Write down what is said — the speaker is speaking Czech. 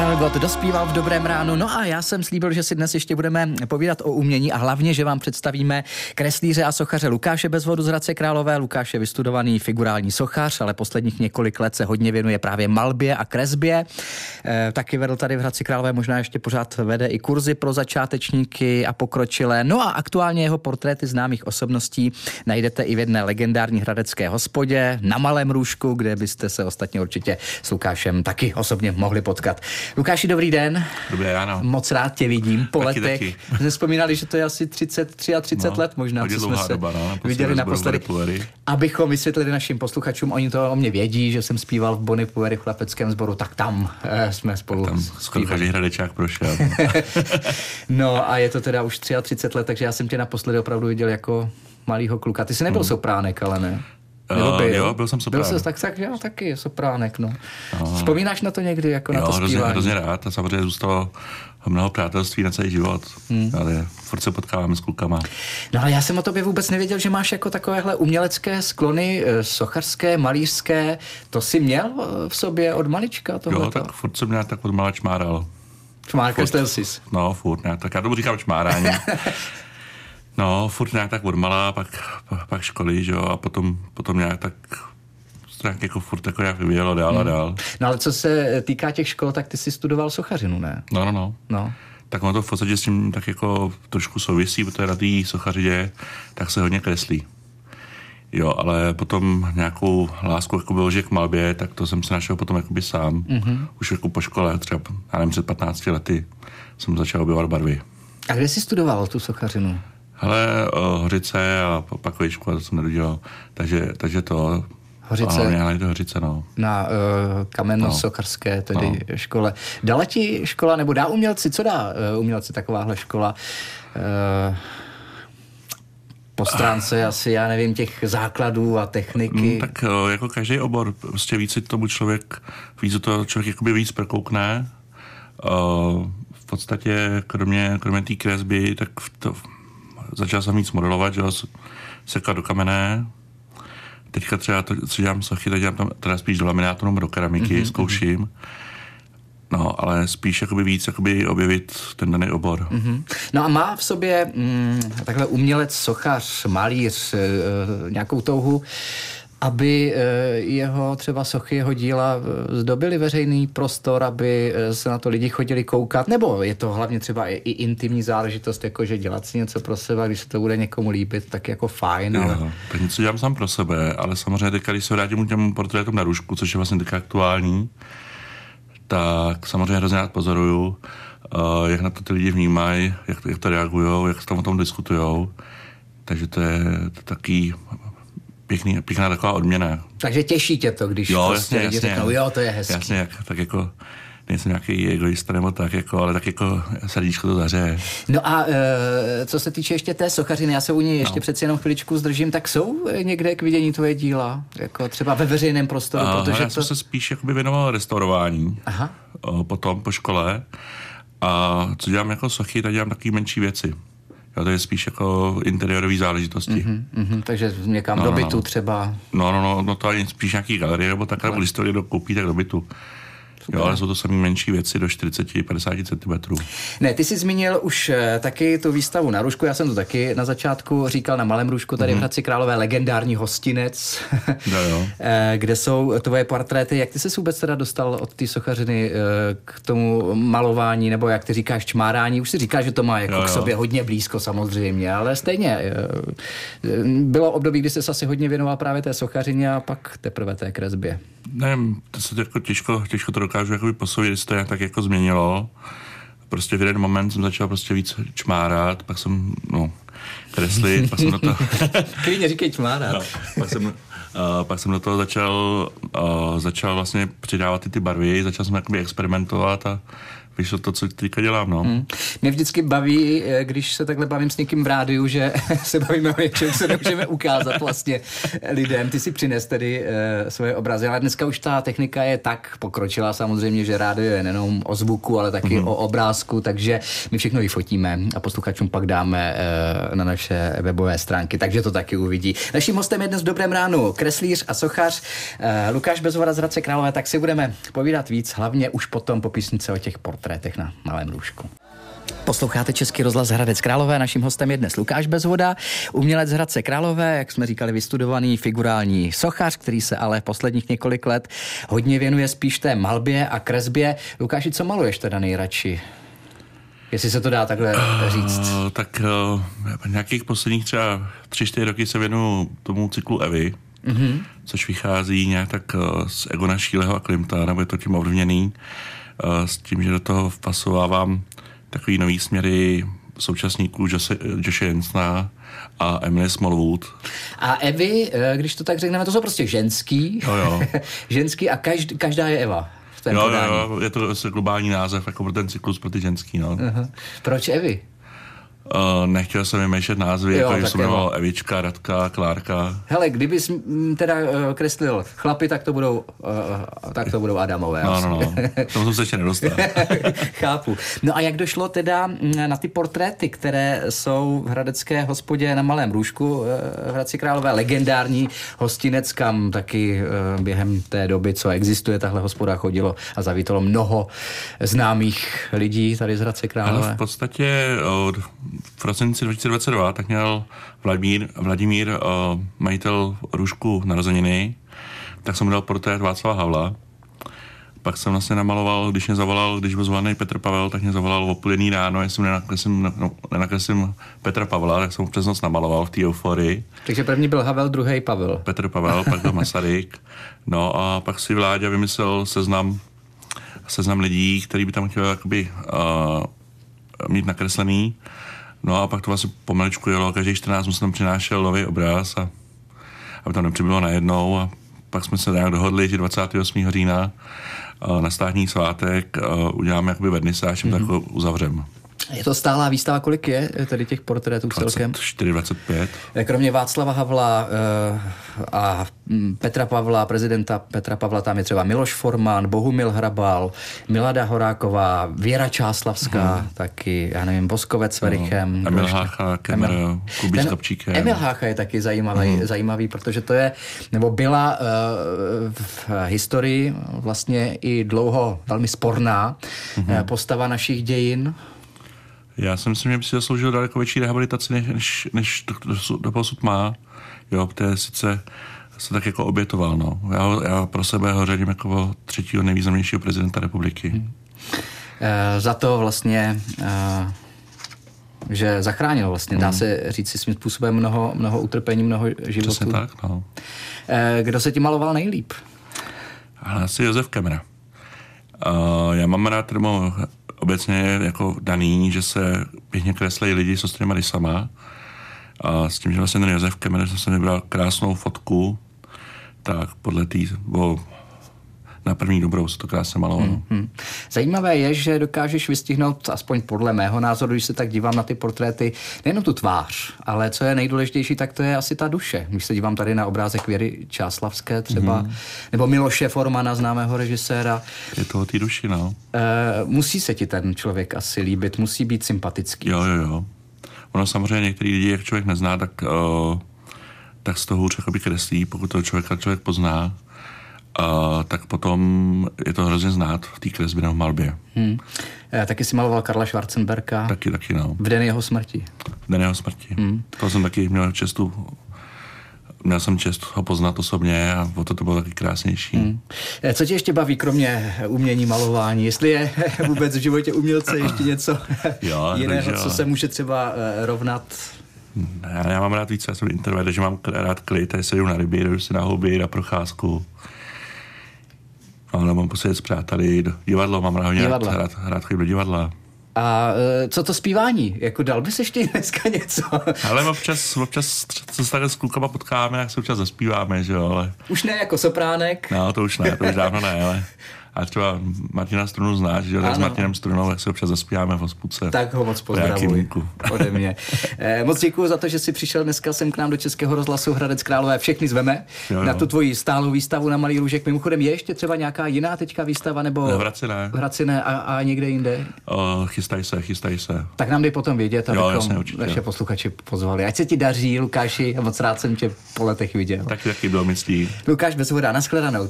Karel Gott dospíval v dobrém ránu. No a já jsem slíbil, že si dnes ještě budeme povídat o umění a hlavně, že vám představíme kreslíře a sochaře Lukáše Bezvodu z Hradce Králové. Lukáš je vystudovaný figurální sochař, ale posledních několik let se hodně věnuje právě malbě a kresbě. E, taky vedl tady v Hradci Králové, možná ještě pořád vede i kurzy pro začátečníky a pokročilé. No a aktuálně jeho portréty známých osobností najdete i v jedné legendární hradecké hospodě na Malém Růžku, kde byste se ostatně určitě s Lukášem taky osobně mohli potkat. Lukáši, dobrý den. Dobré ráno. Moc rád tě vidím po taky, letech. Taky. Jsme vzpomínali, že to je asi 33 a 30 no, let možná, co jsme se doba, no, viděli naposledy. Abychom vysvětlili našim posluchačům, oni to o mě vědí, že jsem zpíval v Bonnie Puery v chlapeckém sboru, tak tam eh, jsme spolu tak tam skoro každý hradečák prošel. no a je to teda už 33 let, takže já jsem tě naposledy opravdu viděl jako malýho kluka. Ty jsi nebyl hmm. sopránek, ale ne? Nebo byl? Uh, jo, byl jsem sopránek. Byl jsi tak, tak jo, taky sopránek, no. Uh, Vzpomínáš na to někdy, jako jo, na to hrozně, zpívání? hrozně rád a samozřejmě zůstalo mnoho přátelství na celý život. Hmm. Ale furt se potkáváme s klukama. No ale já jsem o tobě vůbec nevěděl, že máš jako takovéhle umělecké sklony, eh, sochařské, malířské. To jsi měl eh, v sobě od malička? Tohleto? Jo, tak furt jsem nějak tak od mala čmáral. Čmár, kreslil jsi. No, furt nějak, tak já tomu říkám čmárání. No, furt nějak tak odmala, pak, pak školy, že jo, a potom, potom nějak tak nějak jako furt jako nějak vyvíjelo dál a dál. No ale co se týká těch škol, tak ty jsi studoval sochařinu, ne? No, no, no. no. Tak ono to v podstatě s tím tak jako trošku souvisí, protože na té sochařině tak se hodně kreslí. Jo, ale potom nějakou lásku jako bylo, že k malbě, tak to jsem se našel potom jakoby sám. Mm-hmm. Už jako po škole, třeba, já nevím, před 15 lety jsem začal objevovat barvy. A kde jsi studoval tu sochařinu? Hele, Hořice a pak škole, to jsem nedodělal. Takže, takže to... Hořice? Hlavně, hlavně to Hořice, no. Na uh, kamenno-sochařské tedy no. škole. Dala ti škola, nebo dá umělci, co dá uh, umělci takováhle škola? Uh, po stránce asi, já nevím, těch základů a techniky. Mm, tak jako každý obor, prostě víc si tomu člověk, víc to člověk jakoby víc prokoukne. Uh, v podstatě, kromě, kromě té kresby, tak to, začal jsem víc modelovat, že sekat do kamene. Teďka třeba to, co dělám sochy, tak dělám tam teda spíš do laminátu nebo do keramiky, mm-hmm. zkouším. No, ale spíš jakoby víc jakoby objevit ten daný obor. Mm-hmm. No a má v sobě mm, takhle umělec, sochař, malíř, e, nějakou touhu aby eh, jeho třeba sochy, jeho díla eh, zdobily veřejný prostor, aby eh, se na to lidi chodili koukat, nebo je to hlavně třeba i, i intimní záležitost, jako že dělat si něco pro sebe, když se to bude někomu líbit, tak jako fajn. Ale... Jo, tak něco dělám sám pro sebe, ale samozřejmě teď, když se vrátím k těm portrétům na růžku, což je vlastně teď aktuální, tak samozřejmě hrozně rád pozoruju, jak na to ty lidi vnímají, jak, jak to reagují, jak tam o tom diskutují. Takže to je to taky pěkný, pěkná taková odměna. Takže těší tě to, když jo, prostě jasně, jasně, řeknou, jo, to je hezký. Jasně, jak, tak jako nejsem nějaký egoista nebo tak, jako, ale tak jako srdíčko to zaře. No a e, co se týče ještě té sochařiny, já se u ní ještě no. přeci jenom chviličku zdržím, tak jsou někde k vidění tvoje díla? Jako třeba ve veřejném prostoru? A, protože já to... jsem se spíš jakoby věnoval restaurování Aha. O, potom po škole. A co dělám jako sochy, tak dělám taky menší věci. Jo, to je spíš jako interiorové záležitosti. Mm-hmm, mm-hmm, takže někam no, do bytu no, no. třeba. No, no, no, no to je spíš nějaký galerie, nebo takhle, když to někdo koupí, tak do bytu. Jo, ale jsou to samé menší věci do 40-50 cm. Ne, ty jsi zmínil už eh, taky tu výstavu na Růžku, já jsem to taky na začátku říkal na Malém Růžku, tady mm-hmm. v. Hradci Králové, legendární hostinec, no, jo. Eh, kde jsou tvoje portréty. Jak ty se vůbec teda dostal od té sochařiny eh, k tomu malování, nebo jak ty říkáš čmárání? Už si říkáš, že to má jako jo, jo. k sobě hodně blízko samozřejmě, ale stejně bylo období, kdy jsi asi hodně věnoval právě té sochařině a pak teprve té kresbě. Nevím, to se jako těžko, těžko to dokážu jakoby posoudit, jestli to nějak tak jako změnilo. Prostě v jeden moment jsem začal prostě víc čmárat, pak jsem, no, kreslit, pak jsem do toho... Klidně říkej čmárat. No, pak jsem, uh, pak jsem do toho začal, uh, začal vlastně přidávat ty, ty barvy, začal jsem jakoby experimentovat a vyšlo to, co teďka dělám. No. Hmm. Mě vždycky baví, eh, když se takhle bavím s někým v rádiu, že se bavíme o něčem, co nemůžeme ukázat vlastně lidem. Ty si přines tedy uh, svoje obrazy, ale dneska už ta technika je tak pokročila samozřejmě, že rádio je nejenom o zvuku, ale taky hmm. o obrázku, takže my všechno vyfotíme a posluchačům pak dáme uh, na naše webové stránky, takže to taky uvidí. Naším hostem je dnes v Dobrém ránu kreslíř a sochař uh, Lukáš Bezvora z Hradce Králové, tak si budeme povídat víc, hlavně už potom po písnice o těch portrétech na malém lůžku. Posloucháte Český rozhlas Hradec Králové. Naším hostem je dnes Lukáš Bezvoda, umělec Hradce Králové, jak jsme říkali, vystudovaný figurální sochař, který se ale posledních několik let hodně věnuje spíš té malbě a kresbě. Lukáši, co maluješ teda nejradši? Jestli se to dá takhle říct. Uh, tak uh, nějakých posledních třeba tři, čtyři roky se věnu tomu cyklu Evy, mm-hmm. což vychází nějak tak uh, z Egona Šíleho a Klimta, nebo je to tím ovlivněný, uh, s tím, že do toho vpasovávám takový nový směry současníků Joshe Jensna a Emily Smallwood. A Evy, když to tak řekneme, to jsou prostě ženský. Jo, jo. ženský a každý, každá je Eva. jo, jo, jo, je to globální název jako pro ten cyklus pro ty ženský. No. Uh-huh. Proč Evy? Uh, nechtěl jsem vymýšlet názvy, jo, jako jsem jmenoval Evička, Radka, Klárka. Hele, kdybys teda uh, kreslil chlapy, tak to budou, uh, tak to budou Adamové. No, no, no. Tomu jsem se ještě nedostal. Chápu. No a jak došlo teda na ty portréty, které jsou v Hradecké hospodě na Malém Růžku uh, v Hradci Králové, legendární hostinec, kam taky uh, během té doby, co existuje tahle hospoda, chodilo a zavítalo mnoho známých lidí tady z Hradce Králové. Ale v podstatě od v prosinci 2022 tak měl Vladimír, Vladimír uh, majitel Růžku narozeniny, tak jsem dal portrét Václava Havla. Pak jsem vlastně namaloval, když mě zavolal, když byl zvolený Petr Pavel, tak mě zavolal o půl jedný ráno, jestli nenakreslím, no, nenakreslím Petra Pavla, tak jsem přes noc namaloval v té euforii. Takže první byl Havel, druhý Pavel. Petr Pavel, pak byl Masaryk. No a pak si Vláďa vymyslel seznam, seznam lidí, který by tam chtěl jakoby, uh, mít nakreslený. No a pak to vlastně pomaličku jelo, každý 14 jsem tam přinášel nový obraz a aby tam nepřibylo najednou a pak jsme se nějak dohodli, že 28. října na státní svátek uděláme jakoby vernisáž mm-hmm. tak ho uzavřeme. Je to stálá výstava, kolik je tady těch portrétů 24, celkem? 4, 25. Kromě Václava Havla uh, a mm, Petra Pavla, prezidenta Petra Pavla, tam je třeba Miloš Forman, Bohumil Hrabal, Milada Horáková, Věra Čáslavská, hmm. taky, já nevím, Boskovec s Verichem. No, Emil Hácha, Kemr, Kubí s Kapčíkem. Emil Hácha je taky zajímavý, hmm. zajímavý, protože to je, nebo byla uh, v historii vlastně i dlouho velmi sporná hmm. postava našich dějin, já si myslím, že by si zasloužil daleko větší rehabilitaci, než, než, než do, do posud má. Jo, je sice se tak jako obětoval. No. Já, já pro sebe ho řadím jako třetího nejvýznamnějšího prezidenta republiky. Hmm. E, za to vlastně, e, že zachránil vlastně, dá hmm. se říct si svým způsobem mnoho, mnoho utrpení, mnoho životů. Přesně tak, no. E, kdo se ti maloval nejlíp? Asi Josef Kemra. Uh, já mám rád obecně je jako daný, že se pěkně kreslí lidi s ostrýma rysama. A s tím, že vlastně ten Josef Kemer zase vybral krásnou fotku, tak podle té, na první dobrou se to krásně malovalo. Hmm, hmm. Zajímavé je, že dokážeš vystihnout, aspoň podle mého názoru, když se tak dívám na ty portréty, nejen tu tvář, ale co je nejdůležitější, tak to je asi ta duše. Když se dívám tady na obrázek Věry Čáslavské třeba, hmm. nebo Miloše Formana, známého režiséra. Je to o té duši, no. E, musí se ti ten člověk asi líbit, musí být sympatický. Jo, jo, jo. Ono samozřejmě některý lidi, jak člověk nezná, tak, uh, tak z toho hůř kreslí, pokud to člověka člověk pozná a tak potom je to hrozně znát v té kresbě nebo v malbě. Hmm. Já taky si maloval Karla Schwarzenberka. Taky, taky, no. V den jeho smrti. V den jeho smrti. Hmm. To jsem taky měl čestu měl jsem čest ho poznat osobně a o to to bylo taky krásnější. Hmm. Co tě ještě baví, kromě umění malování? Jestli je vůbec v životě umělce ještě něco jo, jiného, co se může třeba eh, rovnat já, já mám rád víc, já jsem introvert, že mám rád klid, já se jdu na ryby, jdu si na houby, na procházku. No, ale mám posedět s přáteli, divadlo mám rád, divadlo. rád, rád do divadla. A e, co to zpívání? Jako dal bys ještě dneska něco? Ale občas, občas co se takhle s klukama potkáme, jak se občas zaspíváme, že jo, ale... Už ne jako sopránek? No, to už ne, to už dávno ne, ale... A třeba Martina Strunu znáš, že tak s Martinem Strunou, jak se občas zaspíváme v hospodce. Tak ho moc pozdravuji ode mě. Eh, moc děkuji za to, že jsi přišel dneska sem k nám do Českého rozhlasu Hradec Králové. Všechny zveme jo, jo. na tu tvoji stálou výstavu na Malý Růžek. Mimochodem je ještě třeba nějaká jiná teďka výstava? Nebo v Hradci ne. V a, a někde jinde? O, chystaj se, chystaj se. Tak nám dej potom vědět, abychom jasně, naše posluchači pozvali. Ať se ti daří, Lukáši, a moc rád jsem tě po letech viděl. Tak taky bylo myslí. Lukáš Bezvoda, nashledanou.